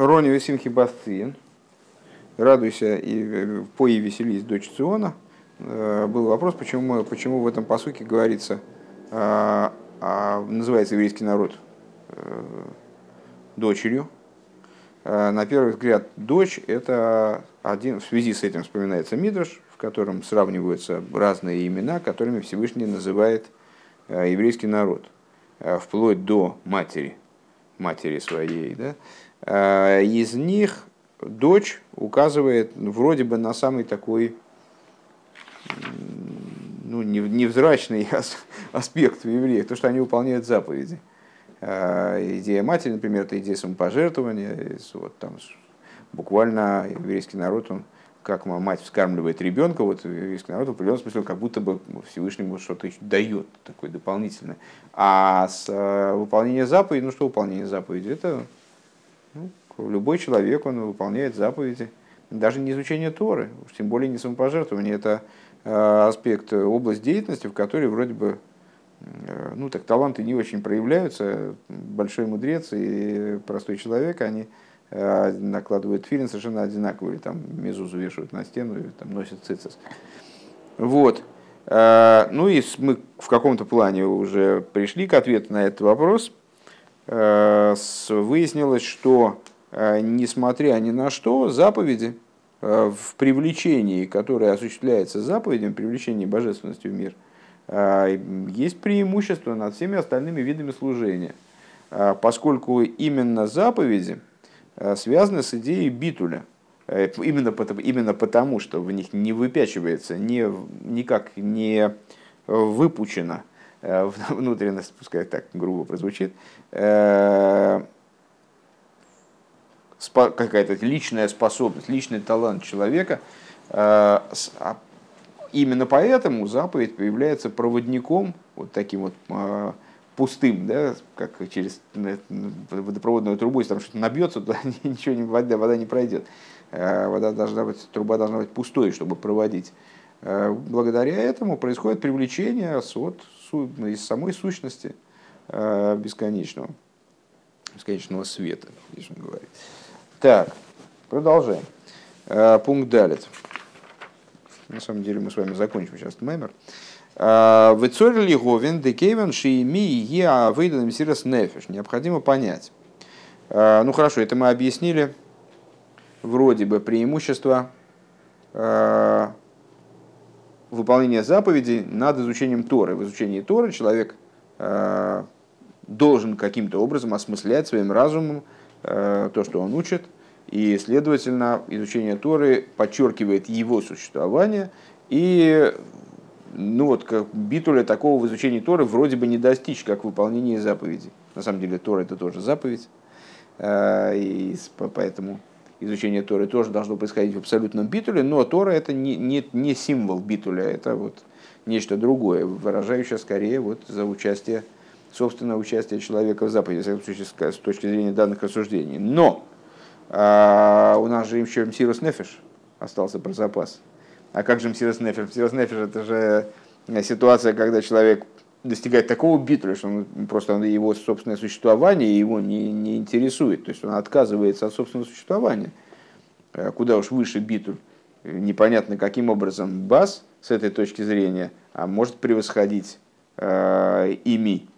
Рони Весимхи Басцин, радуйся и пой и веселись, дочь Циона. Был вопрос, почему, почему в этом посуке говорится, а, а, называется еврейский народ дочерью. На первый взгляд, дочь – это один, в связи с этим вспоминается Мидраш, в котором сравниваются разные имена, которыми Всевышний называет еврейский народ, вплоть до матери, матери своей. Да? Э, из них дочь указывает вроде бы на самый такой ну, невзрачный аспект в евреях, то, что они выполняют заповеди. Э, идея матери, например, это идея самопожертвования. Вот там буквально еврейский народ, он как мать вскармливает ребенка, вот еврейский народ в определенном смысле как будто бы Всевышнему что-то еще дает такое дополнительное. А с э, выполнения заповеди, ну что выполнение заповеди? Это любой человек, он выполняет заповеди. Даже не изучение Торы, уж тем более не самопожертвование. Это э, аспект, э, область деятельности, в которой вроде бы э, ну, так таланты не очень проявляются. Большой мудрец и простой человек, они накладывают филин совершенно одинаковые, там мезузу вешают на стену и там носят цицис. Вот. Ну и мы в каком-то плане уже пришли к ответу на этот вопрос. Выяснилось, что несмотря ни на что, заповеди э, в привлечении, которое осуществляется заповедям, привлечении божественности в мир, э, есть преимущество над всеми остальными видами служения, поскольку именно заповеди связаны с идеей битуля. Именно потому, именно потому, что в них не выпячивается, не, никак не выпучена внутренность, пускай так грубо прозвучит, какая-то личная способность, личный талант человека. Э, а именно поэтому заповедь появляется проводником, вот таким вот э, пустым, да, как через водопроводную трубу, если там что-то набьется, туда ничего не, вода, вода не пройдет. Э, вода должна быть, труба должна быть пустой, чтобы проводить. Благодаря этому происходит привлечение от, из самой сущности бесконечного, бесконечного света, здесь он говорит. Так, продолжаем. Э, пункт далит. На самом деле мы с вами закончим сейчас мемер. Э, Выцорили говен декевен шиими я выйдем сирос нефиш. Необходимо понять. Э, ну хорошо, это мы объяснили. Вроде бы преимущество выполнения заповедей над изучением Торы. В изучении Торы человек должен каким-то образом осмыслять своим разумом то, что он учит, и, следовательно, изучение Торы подчеркивает его существование, и ну вот, как битуля такого в изучении Торы вроде бы не достичь, как выполнение заповедей. На самом деле Тора это тоже заповедь, э, и поэтому изучение Торы тоже должно происходить в абсолютном битуле, но Тора это не, не, не символ битуля, это вот нечто другое, выражающее скорее вот за участие собственное участие человека в заповеди, с точки зрения данных рассуждений. Но а, у нас же еще Мсирус Нефиш остался про запас. А как же Мсирус Нефиш? Мсирус Нефиш это же ситуация, когда человек достигает такого битуля, что он, просто его собственное существование его не, не интересует. То есть он отказывается от собственного существования. А куда уж выше битуль. Непонятно, каким образом бас с этой точки зрения а может превосходить э, ими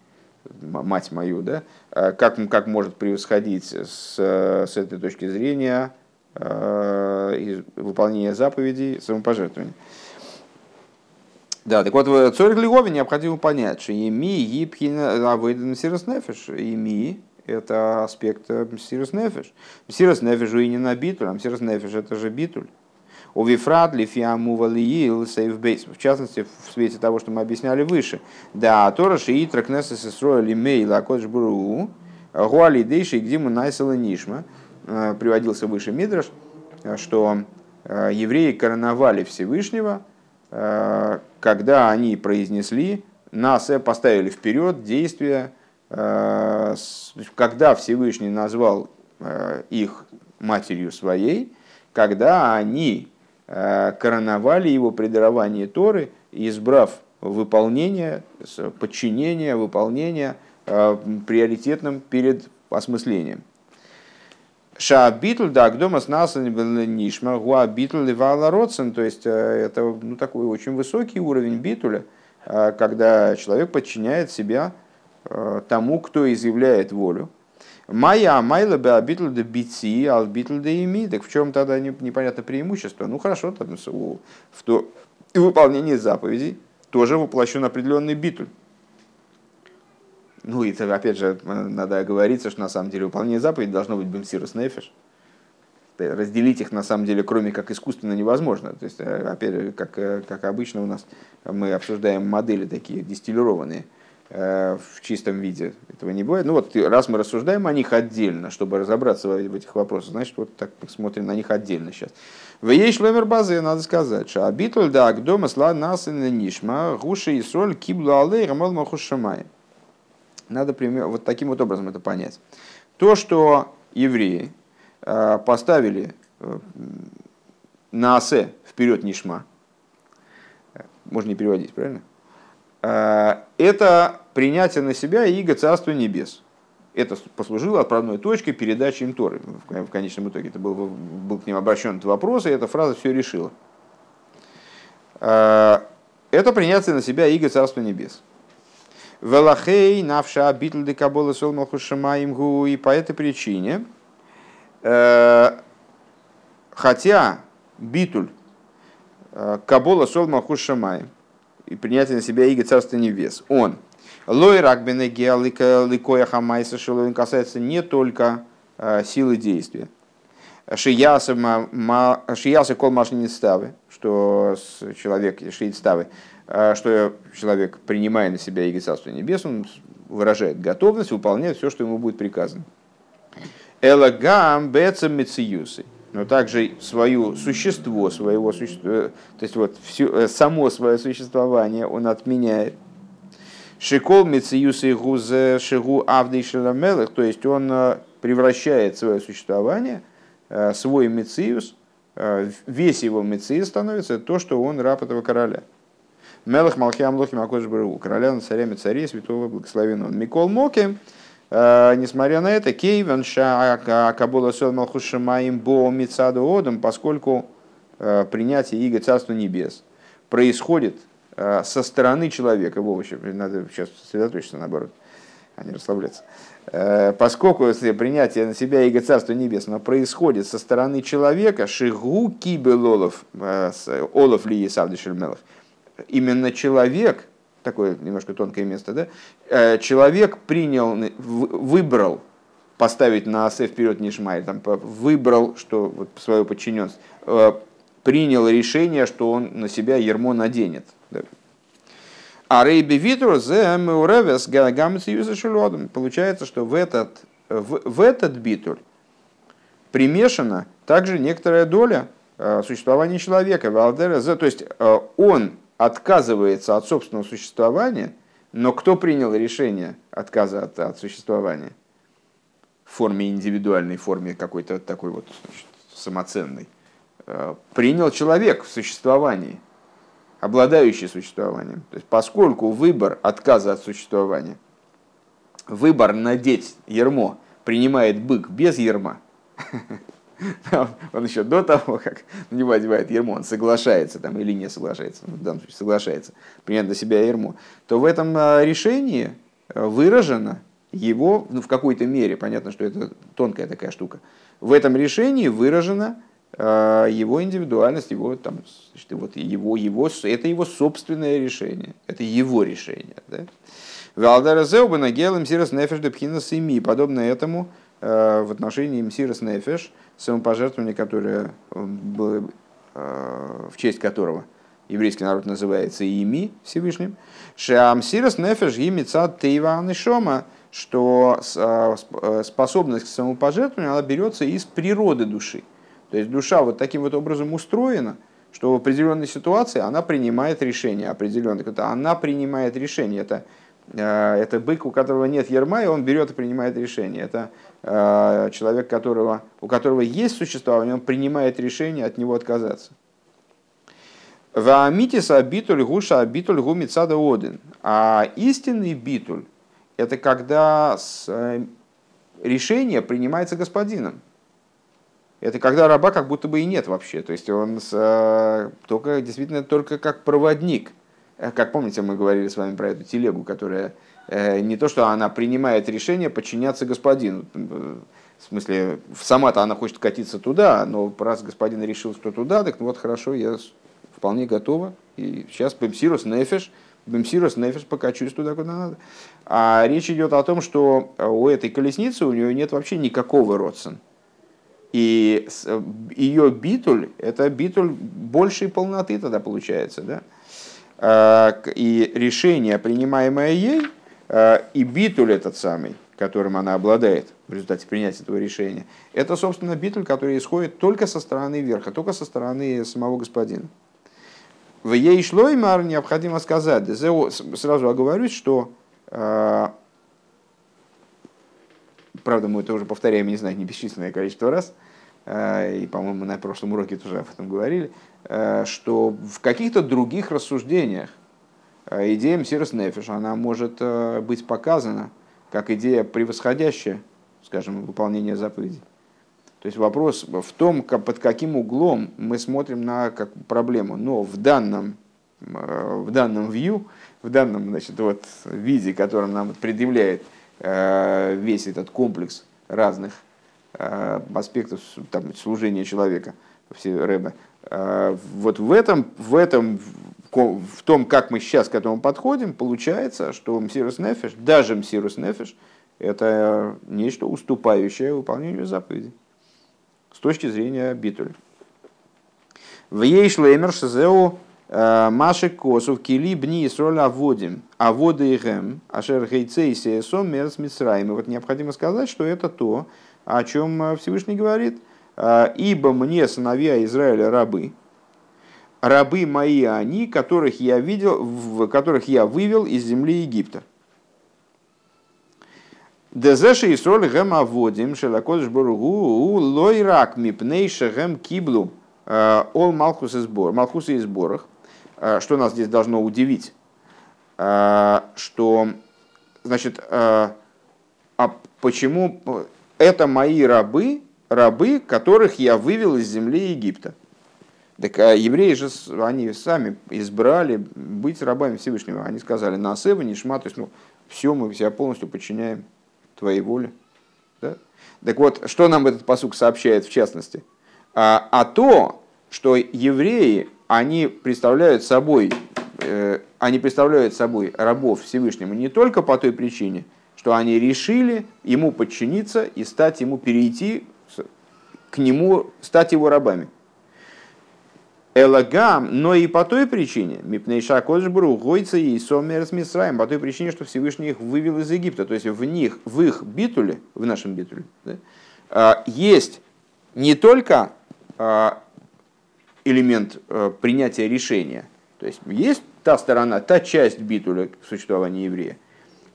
мать мою, да, а как, как может превосходить с, с этой точки зрения э, выполнение заповедей самопожертвования. Да, так вот, в Цорих Легове необходимо понять, что ими гибхина авейден сирос нефиш. Ими – это аспект сирос нефиш. Сирос нефиш и не на битуль, а сирос нефиш – это же битуль. У Вифрат, Лифиаму Валиил, Сейфбейс. В частности, в свете того, что мы объясняли выше. Да, Тора Шиитра Кнесса Сестроя Лимей Лакодж Буру, Гуали Дейши, где мы Найсала Нишма, э, приводился выше Мидраш, что э, евреи короновали Всевышнего, э, когда они произнесли, нас поставили вперед действия, когда Всевышний назвал их матерью своей, когда они Э, короновали его при даровании Торы, избрав выполнение, подчинение, выполнение э, приоритетным перед осмыслением. Ша битл да дома с нас нишма гуа битл левала родсен. То есть это ну, такой очень высокий уровень битуля, когда человек подчиняет себя тому, кто изъявляет волю. Майя майла бы обитл де битси, ал битл де ими. Так в чем тогда непонятно преимущество? Ну хорошо, там, в то, и выполнение заповедей тоже воплощен определенный битуль. Ну, и опять же, надо оговориться, что на самом деле выполнение заповедей должно быть бемсирус нефиш. Разделить их на самом деле, кроме как искусственно, невозможно. То есть, э, опять же, как, э, как обычно у нас мы обсуждаем модели такие дистиллированные э, в чистом виде. Этого не бывает. Ну вот, раз мы рассуждаем о них отдельно, чтобы разобраться в этих вопросах, значит, вот так посмотрим на них отдельно сейчас. В ей шломер базы надо сказать, что абитуль да дома сла нас и нишма гуши и соль киблу алей рамал махушамай. Надо вот таким вот образом это понять. То, что евреи э, поставили э, на асе вперед нишма, можно не переводить, правильно? Э, это принятие на себя иго Царства Небес это послужило отправной точкой передачи им Торы. В конечном итоге это был, был к ним обращен этот вопрос, и эта фраза все решила. А, это принятие на себя Иго Царства Небес. Велахей навша битл де кабола сол и по этой причине, э, хотя битуль э, кабола сол малхушамаим и принятие на себя Иго Царства Небес, он – Лой ракбене ликоя хамайса шилуин касается не только э, силы действия. Шияса кол машни ставы, что человек, ставы, э, что человек, принимая на себя иго Царства Небес, он выражает готовность выполнять все, что ему будет приказано. Элагам бецам мециюсы но также свое существо, своего существа, э, то есть вот все, само свое существование он отменяет. Шикол Мециюс и Шигу Авдей Шеламелых, то есть он э, превращает свое существование, э, свой Мециюс, э, весь его Мециюс становится то, что он раб этого короля. Мелах Малхиам Лохим Акош Бару, короля над царями царей, святого благословен он. Микол Моки, несмотря на это, Кейвен Ша Кабула Сел Малхушамаим Бо Мицаду Одам, поскольку принятие Иго Царства Небес происходит со стороны человека, в общем, надо сейчас сосредоточиться наоборот, а не расслабляться. Э, поскольку если принятие на себя иго Царства Небесного происходит со стороны человека, шигу кибел олов, э, олов ли есавдишельмелов, именно человек, такое немножко тонкое место, да, человек принял, выбрал поставить на асе вперед Нишмай, там, выбрал, что вот, свое подчиненство, принял решение, что он на себя ермо наденет. А рейби витру зе меуревес гамец юза Получается, что в этот, в, в этот битур примешана также некоторая доля э, существования человека. То есть э, он отказывается от собственного существования, но кто принял решение отказа от, от существования? В форме индивидуальной, форме какой-то такой вот значит, самоценной. Э, принял человек в существовании – обладающий существованием. То есть, поскольку выбор отказа от существования, выбор надеть ермо принимает бык без ерма, он еще до того, как на него одевает ермо, он соглашается там, или не соглашается, в данном случае соглашается, принять на себя ермо, то в этом а, решении а, выражено его, ну, в какой-то мере, понятно, что это тонкая такая штука, в этом решении выражено его индивидуальность, его, там, значит, вот его, его, это его собственное решение, это его решение. Да? Валдаразеуба нагелым сирос нефеш депхинас ими. Подобно этому а, в отношении мсирос нефеш, самопожертвование, которое а, в честь которого еврейский народ называется ими Всевышним, шамсирос нефеш ими цад тейван и шома, что способность к самопожертвованию она берется из природы души. То есть душа вот таким вот образом устроена, что в определенной ситуации она принимает решение определенное. Она принимает решение. Это, э, это бык, у которого нет ерма, и он берет и принимает решение. Это э, человек, которого, у которого есть существование, он принимает решение от него отказаться. Ваамитиса битуль гуша битуль гумицада один. А истинный битуль – это когда э, решение принимается господином. Это когда раба как будто бы и нет вообще. То есть он с, только, действительно только как проводник. Как помните, мы говорили с вами про эту телегу, которая не то, что она принимает решение подчиняться господину. В смысле, сама-то она хочет катиться туда, но раз господин решил, что туда, так ну вот хорошо, я вполне готова. И сейчас Бемсирус Нефиш, Бемсирус Нефиш покачусь туда, куда надо. А речь идет о том, что у этой колесницы у нее нет вообще никакого родствен. И ее битуль, это битуль большей полноты тогда получается. Да? А, и решение, принимаемое ей, а, и битуль этот самый, которым она обладает в результате принятия этого решения, это, собственно, битуль, который исходит только со стороны верха, только со стороны самого господина. В ей шлоймар необходимо сказать, сразу оговорюсь, что э, правда, мы это уже повторяем, не знаю, не бесчисленное количество раз, э, и, по-моему, на прошлом уроке тоже об этом говорили, э, что в каких-то других рассуждениях идея Мсирос Нефиш, она может быть показана как идея превосходящая, скажем, выполнение заповедей. То есть вопрос в том, под каким углом мы смотрим на как проблему. Но в данном, э, в данном view, в данном значит, вот, виде, которым нам предъявляет э, весь этот комплекс разных э, аспектов там, служения человека, все рэбы, вот в этом, в этом, в том, как мы сейчас к этому подходим, получается, что Мсирус Нефиш, даже Мсирус Нефиш, это нечто уступающее выполнению заповедей с точки зрения битуль. В ей шизеу э, Маши Косов Кили Бни Исроль Аводим, Аводы и Гем, Ашер Гейцей Сеесом Мерс Мицраим. И вот необходимо сказать, что это то, о чем э, Всевышний говорит, «Э, ибо мне сыновья Израиля рабы, рабы мои они, которых я видел, которых я вывел из земли Египта. Дезеши и соль гэм аводим шелакодыш боругу лойрак мипней шегэм киблу э, ол малхус сбор, малхус и сборах. Э, что нас здесь должно удивить? Э, что, значит, а почему это мои рабы, рабы, которых я вывел из земли Египта? Так а евреи же, они сами избрали быть рабами Всевышнего. Они сказали, на Асева, не шма, то есть, ну, все, мы себя полностью подчиняем твоей воле. Да? Так вот, что нам этот посук сообщает в частности? А, а то, что евреи, они представляют собой, э, они представляют собой рабов Всевышнему не только по той причине, что они решили ему подчиниться и стать ему перейти к нему, стать его рабами. Элагам, но и по той причине, Мипнейша Коджбру, Гойца и Сомер с по той причине, что Всевышний их вывел из Египта. То есть в них, в их битуле, в нашем битуле, да, а, есть не только а, элемент а, принятия решения, то есть есть та сторона, та часть битуля существования еврея,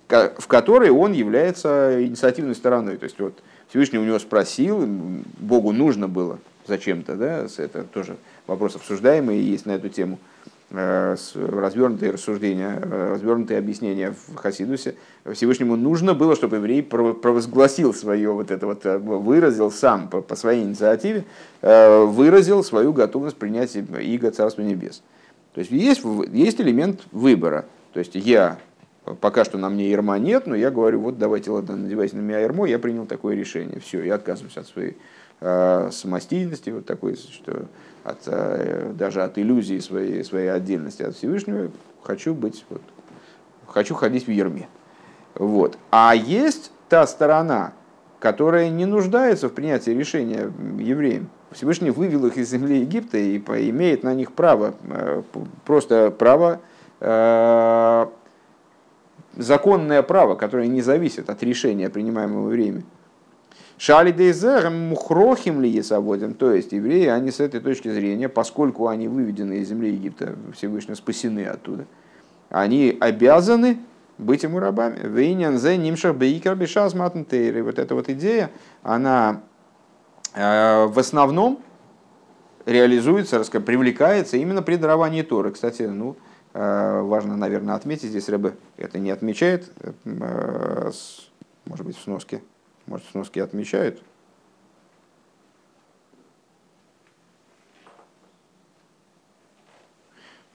в которой он является инициативной стороной. То есть вот Всевышний у него спросил, Богу нужно было зачем-то, да, это тоже вопрос обсуждаемый, есть на эту тему э, развернутые рассуждения, э, развернутые объяснения в Хасидусе. Всевышнему нужно было, чтобы еврей провозгласил свое, вот это вот, э, выразил сам по, по своей инициативе, выразил свою готовность принять иго Царства Небес. То есть есть, есть элемент выбора. То есть я, пока что на мне ерма нет, но я говорю, вот давайте, ладно, надевайте на меня ермо, я принял такое решение. Все, я отказываюсь от своей э, самостийности, вот такой, что от, э, даже от иллюзии своей, своей отдельности от Всевышнего, хочу быть, вот, хочу ходить в ерме. Вот. А есть та сторона, которая не нуждается в принятии решения евреям. Всевышний вывел их из земли Египта и имеет на них право, э, просто право, э, законное право, которое не зависит от решения, принимаемого евреями. Шали дейзер мухрохим ли есаводим, то есть евреи, они с этой точки зрения, поскольку они выведены из земли Египта, Всевышне спасены оттуда, они обязаны быть ему рабами. Вейнян зе нимшах бейкер бешаз матнтейры. Вот эта вот идея, она э, в основном реализуется, привлекается именно при даровании Торы. Кстати, ну, э, важно, наверное, отметить, здесь Рэбе это не отмечает, э, может быть, в сноске может, сноски отмечают?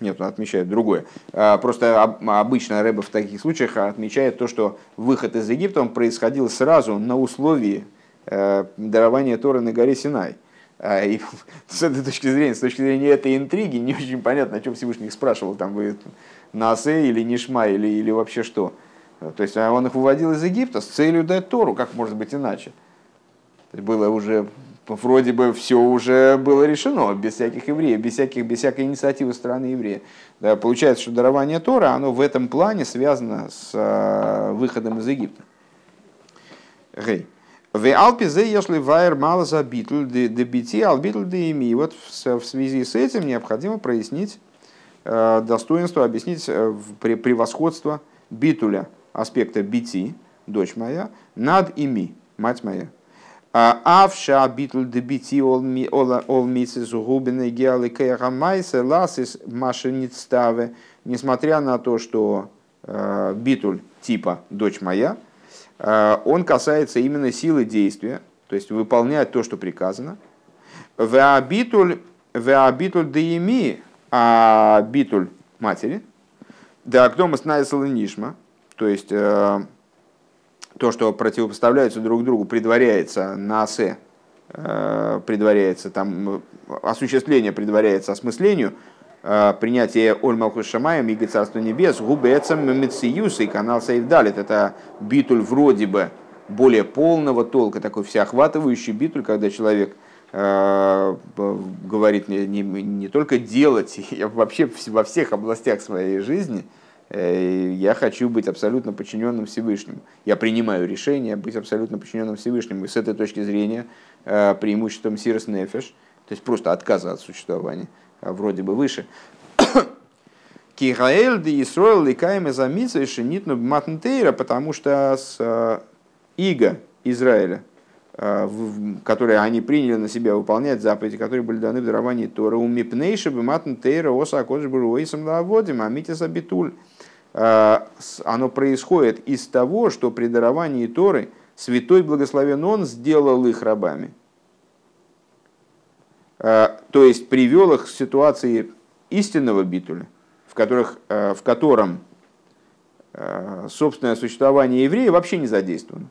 Нет, ну, он отмечает другое. А, просто обычно Рэба в таких случаях отмечает то, что выход из Египта он происходил сразу на условии э, дарования Торы на горе Синай. А, и с этой точки зрения, с точки зрения этой интриги, не очень понятно, о чем Всевышний спрашивал, там вы Насе или Нишма, или, или вообще что. То есть а он их выводил из Египта с целью дать Тору, как может быть иначе. Было уже вроде бы все уже было решено, без всяких евреев, без, всяких, без всякой инициативы страны еврея. Да, получается, что дарование Тора, оно в этом плане связано с э, выходом из Египта. Гей. В Алпизе, если вайер мало за битл, де бити, ал битл де ими. Вот в связи с этим необходимо прояснить э, достоинство, объяснить э, превосходство битуля, аспекта бити, дочь моя, над ими, мать моя. Авша битл дебити ол мисс губины геалы кэрамайса ласис машиництаве. Несмотря на то, что э, битуль типа «дочь моя», э, он касается именно силы действия, то есть выполнять то, что приказано. Веабитуль дееми, а битуль матери, да кто мы нишма, то есть э, то, что противопоставляются друг другу, предваряется на асе, э, предваряется там, осуществление предваряется осмыслению, э, принятие Оль Малхус Шамаем, Иго Царство Небес, Губецам Мециюс и канал Сейвдалит. Это битуль вроде бы более полного толка, такой всеохватывающий битуль, когда человек э, говорит не, не, не только делать, а вообще во всех областях своей жизни – Э, я хочу быть абсолютно подчиненным Всевышнему. Я принимаю решение быть абсолютно подчиненным Всевышнему. И с этой точки зрения э, преимуществом Сирос Нефеш, то есть просто отказа от существования, а вроде бы выше. Кихаэль де Исроэл ликаем за и шенитну матнтейра, потому что с э, иго Израиля, которые они приняли на себя выполнять заповеди, которые были даны в даровании Тора, у мипнейша бы матнтейра оса акодж буруэйсам лаводим, а митис абитуль Э, оно происходит из того, что при даровании Торы святой благословен Он сделал их рабами. Э, то есть привел их к ситуации истинного битуля, в, которых, э, в котором собственное существование еврея вообще не задействовано.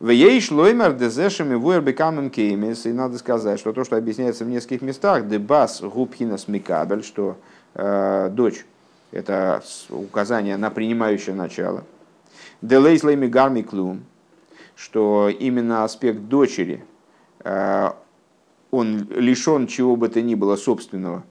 В ей шлоймер дезешами вуэрбекамем кеймес. И надо сказать, что то, что объясняется в нескольких местах, дебас губхинас микабель, что э, дочь это указание на принимающее начало. Делейслейми гарми клум, что именно аспект дочери, э, он лишен чего бы то ни было собственного.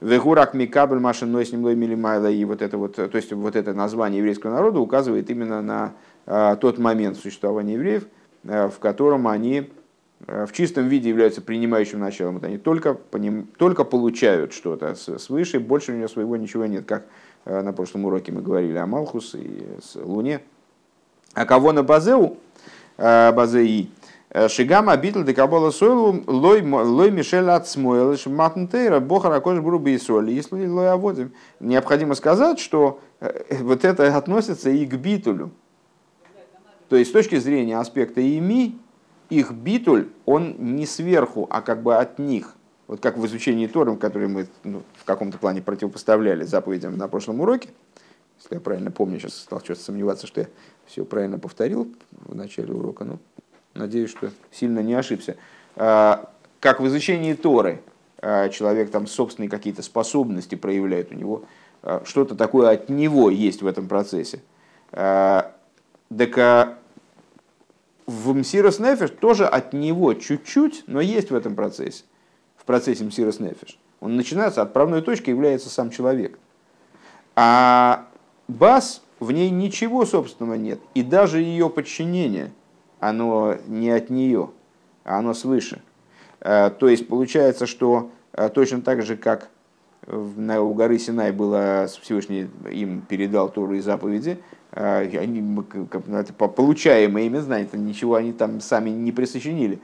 Вегурак микабель машин ной с ним милимайла и вот это вот, то есть вот это название еврейского народа указывает именно на э, тот момент существования евреев, э, в котором они в чистом виде являются принимающим началом. Вот они только, поним, только получают что-то свыше, больше у него своего ничего нет. Как э, на прошлом уроке мы говорили о Малхус и Луне. А кого на Базеу, э, Базеи, Шигама битл декабола сойлу лой лой мишель от матнтейра бохар акош бруби и соль. Если лой аводим, необходимо сказать, что вот это относится и к битулю. То есть с точки зрения аспекта ими, их битуль, он не сверху, а как бы от них. Вот как в изучении Тором, который мы ну, в каком-то плане противопоставляли заповедям на прошлом уроке. Если я правильно помню, сейчас стал что-то сомневаться, что я все правильно повторил в начале урока. Ну, надеюсь, что сильно не ошибся. А, как в изучении Торы а, человек там собственные какие-то способности проявляет, у него а, что-то такое от него есть в этом процессе. Так в Мсирос Нефиш тоже от него чуть-чуть, но есть в этом процессе, в процессе Мсирос Нефиш. Он начинается, отправной точкой является сам человек. А бас, в ней ничего собственного нет. И даже ее подчинение, оно не от нее, а оно свыше. Э, то есть получается, что э, точно так же, как у горы Синай было Всевышний им передал Тору и заповеди, а, они, получаемые ими знания, ничего они там сами не присочинили.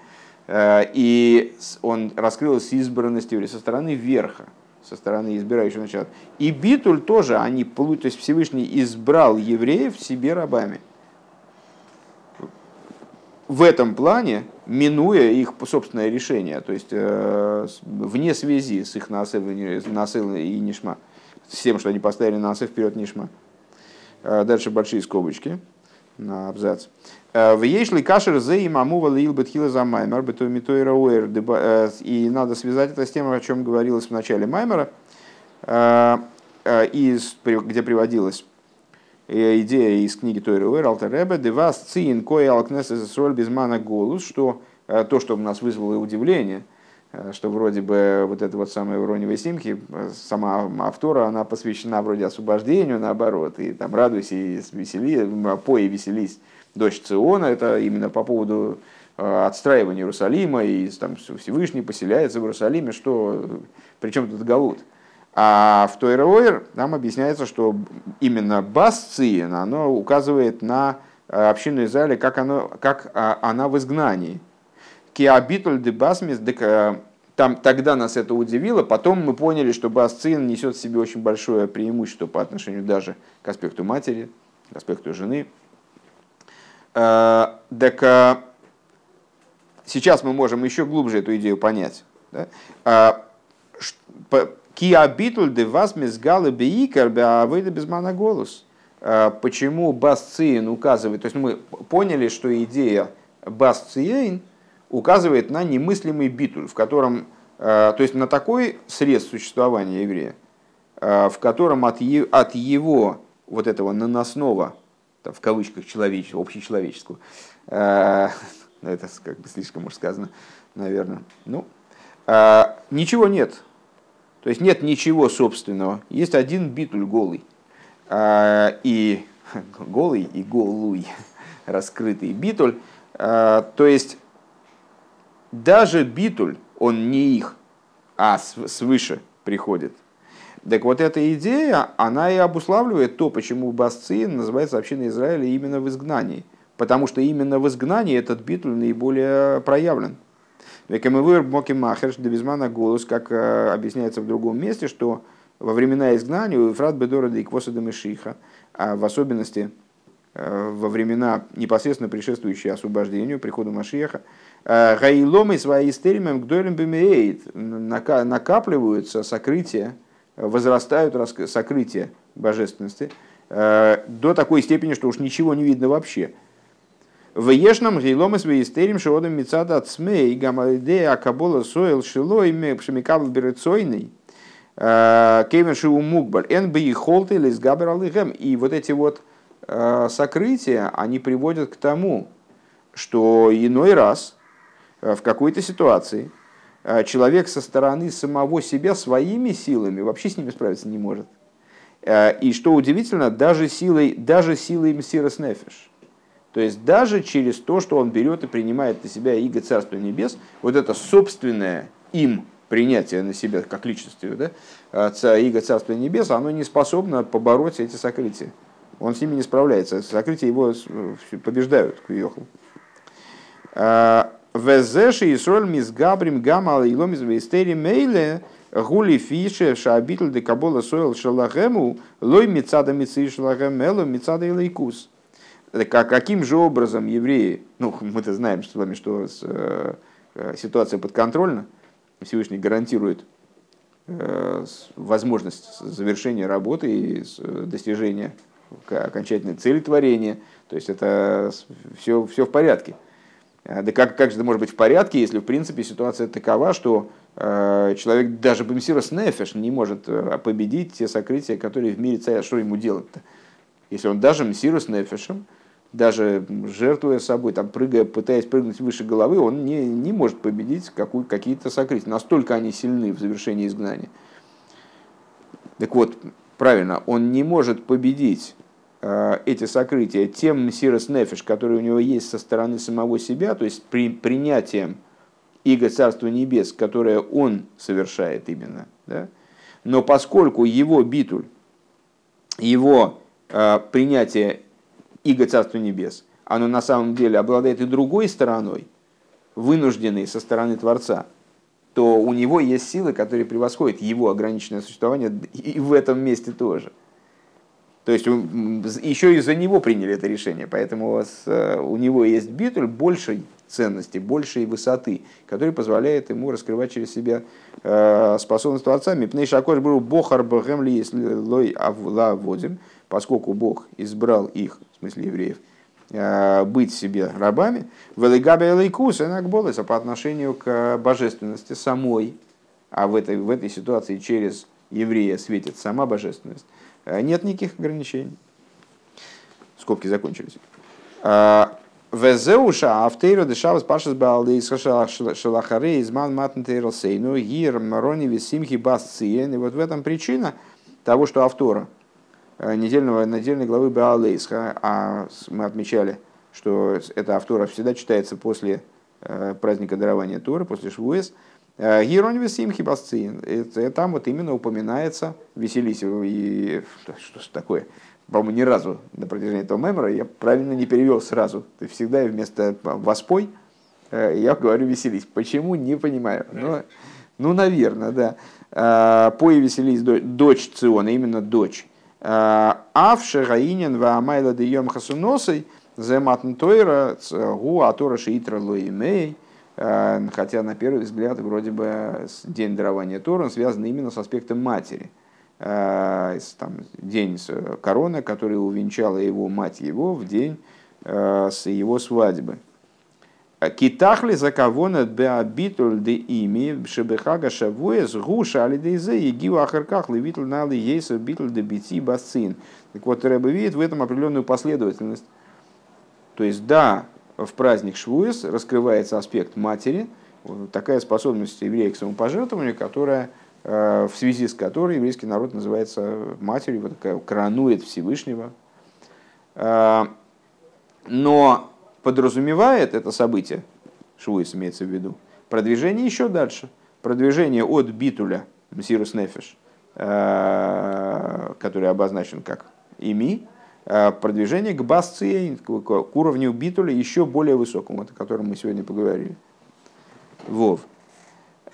А, и он раскрылся избранностью со стороны верха, со стороны избирающего начала. И Битуль тоже, они, то есть Всевышний избрал евреев себе рабами. в этом плане, минуя их собственное решение, то есть вне связи с их насыл, и нишма, с тем, что они поставили насыл вперед нишма. Дальше большие скобочки на абзац. В ейшли кашер зе и мамува лил бетхила за маймер. И надо связать это с тем, о чем говорилось в начале маймера, где приводилась идея из книги Тойра Уэр, Алтеребе, Девас Цин Кой Алкнесес Роль Безмана Голус, что то, что у нас вызвало удивление, что вроде бы вот эта вот самая уроневая симки, сама автора, она посвящена вроде освобождению, наоборот, и там радуйся и весели, пой и веселись дочь Циона, это именно по поводу отстраивания Иерусалима, и там Всевышний поселяется в Иерусалиме, что, причем тут Галут. А в той Тойроэр нам объясняется, что именно Басциен, оно указывает на э, общину Израиля, как, оно, как а, она в изгнании. Киабитуль де Басмис, э, там, тогда нас это удивило, потом мы поняли, что Басциен несет в себе очень большое преимущество по отношению даже к аспекту матери, к аспекту жены. Э, так сейчас мы можем еще глубже эту идею понять. Да? Киабитуль де вас мизгалы бейкар беавейда без голос. А, почему басциин указывает, то есть мы поняли, что идея басциин указывает на немыслимый битуль, в котором, а, то есть на такой срез существования еврея, а, в котором от, от его вот этого наносного, в кавычках человеческого, общечеловеческого, ну, это как бы слишком уж сказано, наверное, ну, ничего нет, то есть нет ничего собственного, есть один битуль голый. А, и голый и голуй, раскрытый битуль. А, то есть даже битуль, он не их, а свыше приходит. Так вот эта идея, она и обуславливает то, почему Басциин называется общиной Израиля именно в изгнании. Потому что именно в изгнании этот битуль наиболее проявлен. Векамывыр моки махерш девизмана голос, как э, объясняется в другом месте, что во времена изгнания у Ефрат Бедора да Иквоса Дамешиха, а в особенности э, во времена непосредственно предшествующие освобождению, приходу Машиеха, э, Гаиломы свои истеримем гдойлем бемеет накапливаются сокрытия, возрастают сокрытия божественности до такой степени, что уж ничего не видно вообще. В ешном гейлом из веистерим шиодом мецада цмей гамалидея акабола сойл шилой пшемикабл берецойный э, кевен шиу мукбаль эн би холты лис габер алыхем. И вот эти вот э, сокрытия, они приводят к тому, что иной раз э, в какой-то ситуации человек со стороны самого себя своими силами вообще с ними справиться не может. И что удивительно, даже силой, даже силой Мсирос Нефиш – то есть даже через то, что он берет и принимает на себя иго Царства Небес, вот это собственное им принятие на себя как личности, да, иго Царства Небес, оно не способно побороть эти сокрытия. Он с ними не справляется. Сокрытия его побеждают, Куйохл. А, Везеши и соль мизгабрим гамал и ломиз вейстери мейле гули фише шабитл де кабола сойл шалахему лой мицада мици шалахем мело мицада и лейкус. А каким же образом евреи, ну мы-то знаем с вами, что э, э, ситуация подконтрольна, Всевышний гарантирует э, возможность завершения работы и достижения окончательной цели творения. То есть это все, все в порядке. Да как, как же это может быть в порядке, если в принципе ситуация такова, что человек даже Бемсирос Нефеш не может победить те сокрытия, которые в мире царят. Что ему делать-то? Если он даже Мсирос Нефешем, даже жертвуя собой, там, прыгая, пытаясь прыгнуть выше головы, он не, не может победить какую, какие-то сокрытия. Настолько они сильны в завершении изгнания. Так вот, правильно, он не может победить э, эти сокрытия тем мсирос нефиш, который у него есть со стороны самого себя, то есть при принятием иго Царства Небес, которое он совершает именно. Да? Но поскольку его битуль, его э, принятие иго Царства Небес, оно на самом деле обладает и другой стороной, вынужденной со стороны Творца, то у него есть силы, которые превосходят его ограниченное существование и в этом месте тоже. То есть еще из-за него приняли это решение, поэтому у него есть битуль большей ценности, большей высоты, который позволяет ему раскрывать через себя способность Творца. Мипней шакош был бохар богем ли если лой авла водим, поскольку Бог избрал их, смысле евреев, быть себе рабами, велигаbe лейкус и по отношению к божественности самой, а в этой, в этой ситуации через еврея светит сама божественность, э, нет никаких ограничений. Скобки закончились. А, Везеуша автейро дешавас пашас балды шалахары из ман матнтейрл сейну гир марони висимхи басциен. И вот в этом причина того, что автора недельного, недельной главы Баалейсха, а мы отмечали, что эта автора всегда читается после э, праздника дарования Торы, после Швуэс, Э, Геронь Весимхи Басциин. Там вот именно упоминается веселись. И что ж такое? По-моему, ни разу на протяжении этого мемора я правильно не перевел сразу. Ты всегда вместо воспой э, я говорю веселись. Почему? Не понимаю. Но, ну, наверное, да. Э, Пой веселись дочь Циона, именно дочь. Авше Гаинин Ваамайла Дейом Хасуносой Зематн Тойра Гу Атора Шиитра Лоимей Э, хотя на первый взгляд вроде бы день дарования Тора связан именно с аспектом матери. Э, там, день короны, который увенчала его мать его в день э, с его свадьбы. Китахли за кого над беабитуль де ими шебехага шавуя с гуша алидейзе и гиу ахарках левитл налы ейсов битл де бити басцин. Так вот, Рэбе видит в этом определенную последовательность. То есть, да, в праздник Швуес раскрывается аспект матери, такая способность еврея к самопожертвованию, которая, э, в связи с которой еврейский народ называется матерью, вот такая коронует Всевышнего. Э, но подразумевает это событие, Швуес имеется в виду, продвижение еще дальше. Продвижение от битуля, Мсирус Нефиш, э, который обозначен как ими, Э, продвижение к басции, к уровню битуля еще более высокому, о котором мы сегодня поговорили. Вов.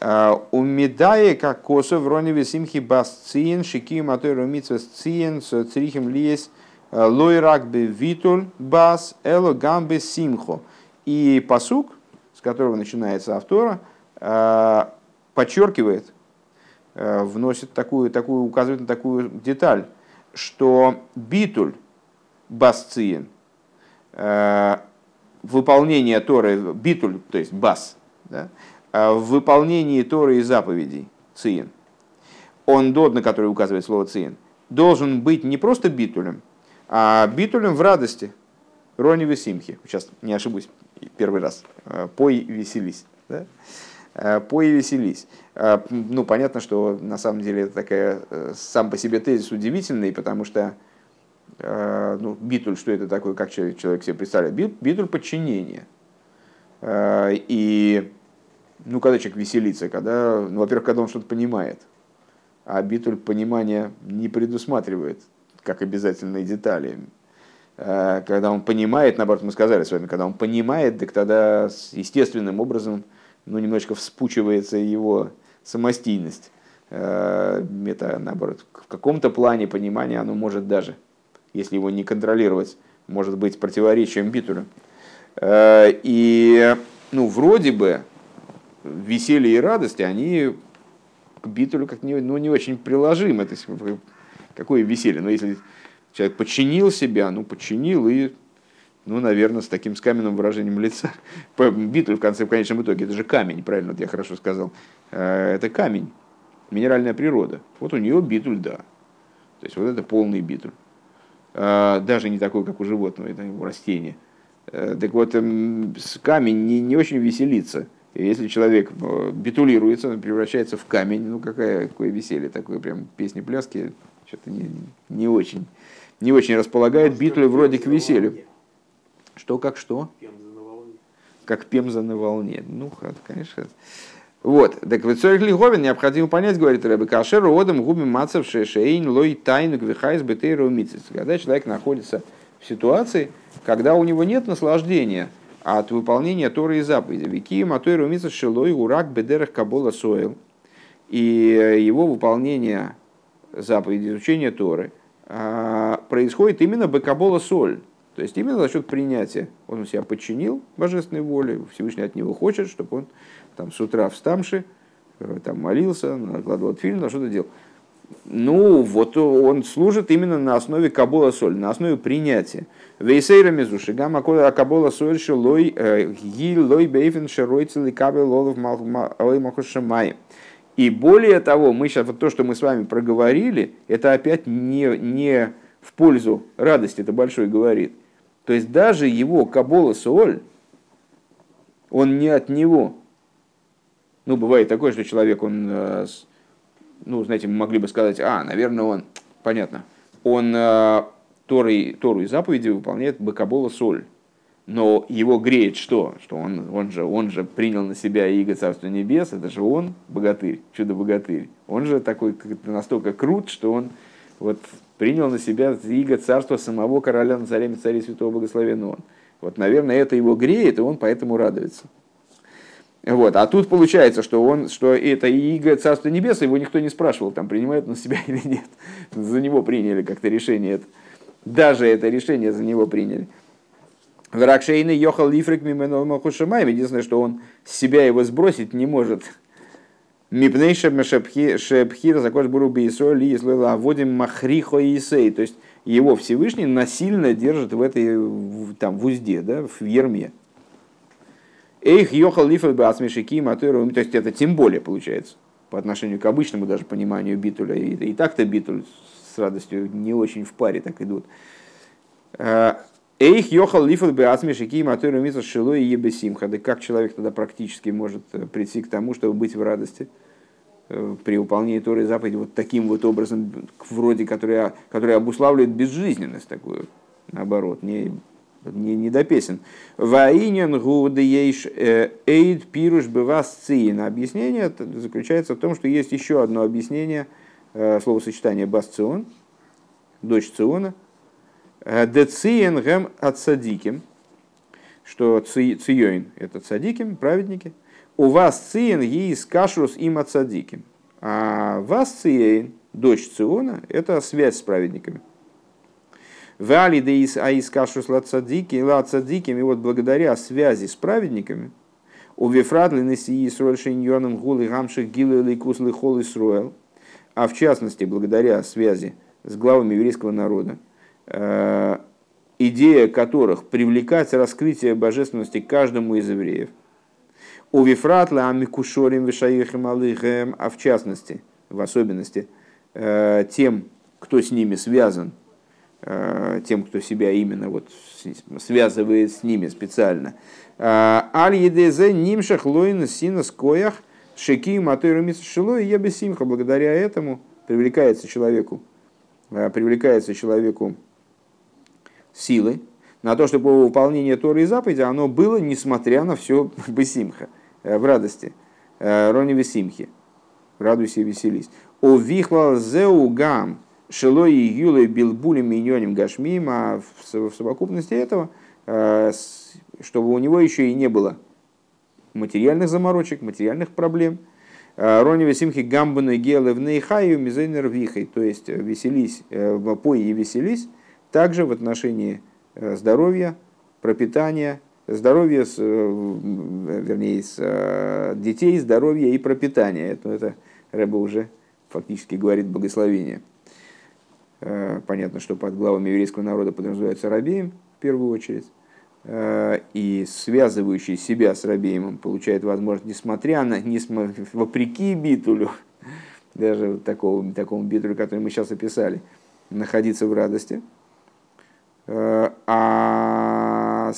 Э, у медае как косо в роне весимхи басциен, шики матойру митсвес циен, црихим лиес, э, лойрак бе витуль бас, эло гамбе симхо. И посук, с которого начинается автора, подчеркивает, вносит такую, такую, указывает на такую деталь, что битуль, басциен, э, выполнение Торы, битуль, то есть бас, да, э, в выполнении Торы и заповедей, циен, он дод, на который указывает слово циен, должен быть не просто битулем, а битулем в радости, рони весимхи. Сейчас не ошибусь, первый раз. Э, пой веселись. Да? Пой веселись. Ну, понятно, что на самом деле это такая сам по себе тезис удивительный, потому что Э, ну, битуль, что это такое, как человек, человек себе представляет? Битуль подчинения. Э, и, ну, когда человек веселится, когда, ну, во-первых, когда он что-то понимает, а битуль понимания не предусматривает, как обязательные детали. Э, когда он понимает, наоборот, мы сказали с вами, когда он понимает, так тогда естественным образом, ну, немножечко вспучивается его самостийность. Это, наоборот, в каком-то плане понимания оно может даже если его не контролировать, может быть противоречием битулю. Э, и ну, вроде бы веселье и радость, они к битулю как не, ну, не очень приложимы. То есть, какое веселье? Но ну, если человек подчинил себя, ну, подчинил и, ну, наверное, с таким с каменным выражением лица. Битуль, в конце, в конечном итоге, это же камень, правильно, вот я хорошо сказал. Э, это камень, минеральная природа. Вот у нее битуль, да. То есть, вот это полный битуль. А, даже не такой, как у животного, это у растения. Э, так вот, эм, камень не, не очень веселится. Если человек э, битулируется, он превращается в камень, ну какая, какое веселье, такое прям песни-пляски, что-то не, не очень, не очень располагает битуль вроде к веселью. Что, как что? Как пемза на волне. Ну, конечно. Вот, так в Цорих Лиговин необходимо понять, говорит Рэбе, кашер родом губим мацев шейн лой тайну гвихайс бетейру митцис. Когда человек находится в ситуации, когда у него нет наслаждения от выполнения Торы и заповеди. Вики матойру митцис шелой урак бедерах кабола сойл. И его выполнение заповеди изучения Торы, а, происходит именно бакабола соль. То есть именно за счет принятия. Он себя подчинил божественной воле, Всевышний от него хочет, чтобы он там, с утра вставши, э, там, молился, накладывал фильм, на что-то делал. Ну, вот он служит именно на основе кабола соль, на основе принятия. Вейсейра мезуши, гамма кабола соль шелой э, ги бейфен шерой целый кабел лолов махушамай. И более того, мы сейчас, вот то, что мы с вами проговорили, это опять не, не в пользу радости, это большой говорит. То есть даже его кабола соль, он не от него. Ну, бывает такое, что человек, он э, ну, знаете, мы могли бы сказать, а, наверное, он, понятно, он э, Торы, Тору и заповеди выполняет Бакабола соль. Но его греет что? Что он, он, же, он же принял на себя иго Царства Небес, это же он богатырь, чудо-богатырь. Он же такой настолько крут, что он вот принял на себя иго Царства самого короля на царями царей святого благословенного. Вот, наверное, это его греет, и он поэтому радуется. Вот. А тут получается, что, он, что это иго Царство Небес, его никто не спрашивал, там принимает на себя или нет. За него приняли как-то решение. Это. Даже это решение за него приняли. Вракшейны ехал лифрик мименол махушамаем. Единственное, что он себя его сбросить не может. Мипнейша шепхира закош буру бейсоли если вводим махрихо исей. То есть его Всевышний насильно держит в этой, там, в узде, да, в ерме. Эйх йохал лифел бы асмешики матыру. То есть это тем более получается по отношению к обычному даже пониманию битуля. И, и так-то битуль с радостью не очень в паре так идут. Эйх йохал лифел бы асмешики матыру митсу шилу и ебесимха. Да как человек тогда практически может э, прийти к тому, чтобы быть в радости? Э, при выполнении Торы и заповеди вот таким вот образом, вроде который, который обуславливает безжизненность такую, наоборот, не не, не до песен. Ваинен гудееш э, эйд пируш бывас циин. Объяснение заключается в том, что есть еще одно объяснение словосочетания басцион, дочь Циона. Э, Дециен гэм от садиким, что циёин – это цадиким, праведники. У вас циен есть кашрус им от садиким. А вас циен, дочь Циона, это связь с праведниками. Вали деис аискашус лацадики, лацадиким, и вот благодаря связи с праведниками, у Вифрадли Несии Исруэль Шиньоном Гулы Гамших Гилы Лейкус Лихол Исруэль, а в частности благодаря связи с главами еврейского народа, идея которых привлекать раскрытие божественности каждому из евреев. У Вифратла Амикушорим Вишаихим Алыхем, а в частности, в особенности, э, тем, кто с ними связан, Э, тем, кто себя именно вот связывает с ними специально. Э, Аль едезе нимшах лоин сина скоях шеки матыру шилой я бессимха. Благодаря этому привлекается человеку, э, привлекается человеку силы на то, чтобы выполнение Торы и заповеди оно было, несмотря на все бессимха, в радости. Рони весимхи. Радуйся и веселись. О вихлал зеу гам Шилой и Юлой Билбули Миньоним Гашмим, а в совокупности этого, э, чтобы у него еще и не было материальных заморочек, материальных проблем. Э, Рони Весимхи Гамбуна Гелы в Нейхаю Мизейнер Вихой, то есть веселись, э, пой и веселись, также в отношении здоровья, пропитания, здоровья, с, вернее, с детей, здоровья и пропитания. Это, это Рэба уже фактически говорит благословение. Э, понятно, что под главами еврейского народа подразумевается рабеем в первую очередь. Э, и связывающий себя с рабеемом получает возможность, несмотря на, несмотря, вопреки битулю, даже вот такого, такому битулю, который мы сейчас описали, находиться в радости. Э, а,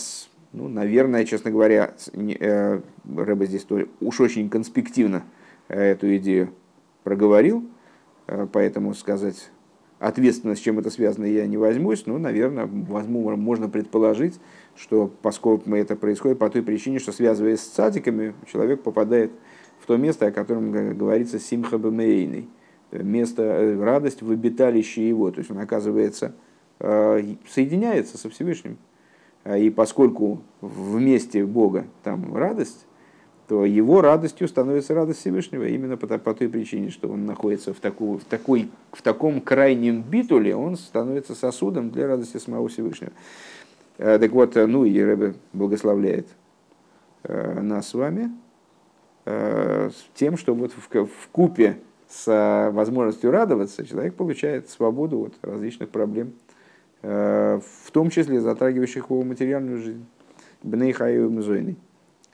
ну, наверное, честно говоря, Рэба здесь уж очень конспективно эту идею проговорил, поэтому сказать ответственность, с чем это связано, я не возьмусь, но, наверное, возможно, можно предположить, что поскольку это происходит по той причине, что связываясь с цадиками, человек попадает в то место, о котором говорится симха бемейный, место, э, радость в обиталище его, то есть он оказывается, э, соединяется со Всевышним. И поскольку в месте Бога там радость, то его радостью становится радость Всевышнего именно по, по той причине, что он находится в, такую, в, такой, в таком крайнем битуле, он становится сосудом для радости самого Всевышнего. Э, так вот, ну и Рэбе благословляет э, нас с вами э, тем, что вот в, в купе с возможностью радоваться человек получает свободу от различных проблем, в том числе затрагивающих его материальную жизнь. Бнейхаю Мзойный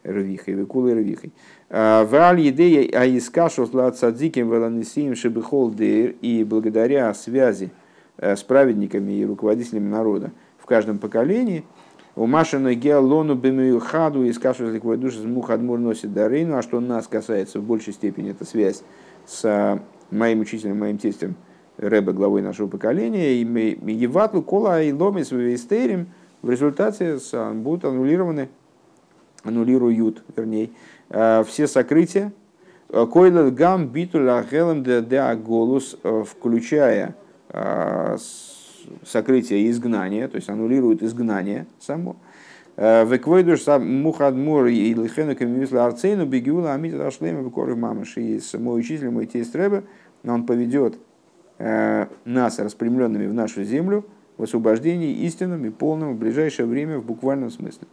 рвихой, векулы рвихой. А, Валь идея аискашу с цадзиким веланисим шебихол и благодаря связи э, с праведниками и руководителями народа в каждом поколении, у Машина Геолону Бемюхаду и скажу, ликвой душа Мухадмур носит дарейну, а что нас касается в большей степени, это связь с моим учителем, моим тестем Рэбе, главой нашего поколения, и Еватлу Кола и Ломис в в результате будут аннулированы аннулируют, вернее, э, все сокрытия. Э, Койлет гам битуля хелем де аголус, э, включая сокрытие изгнания, то есть аннулирует изгнание само. Веквойдуш сам мухадмур и лихену камивисла арцейну бегиула амит ашлема бекоры мамаш. И мой учитель, мой тесть Рэбе, он поведет нас, распрямленными в нашу землю, в освобождении истинным и полным в ближайшее время в буквальном смысле.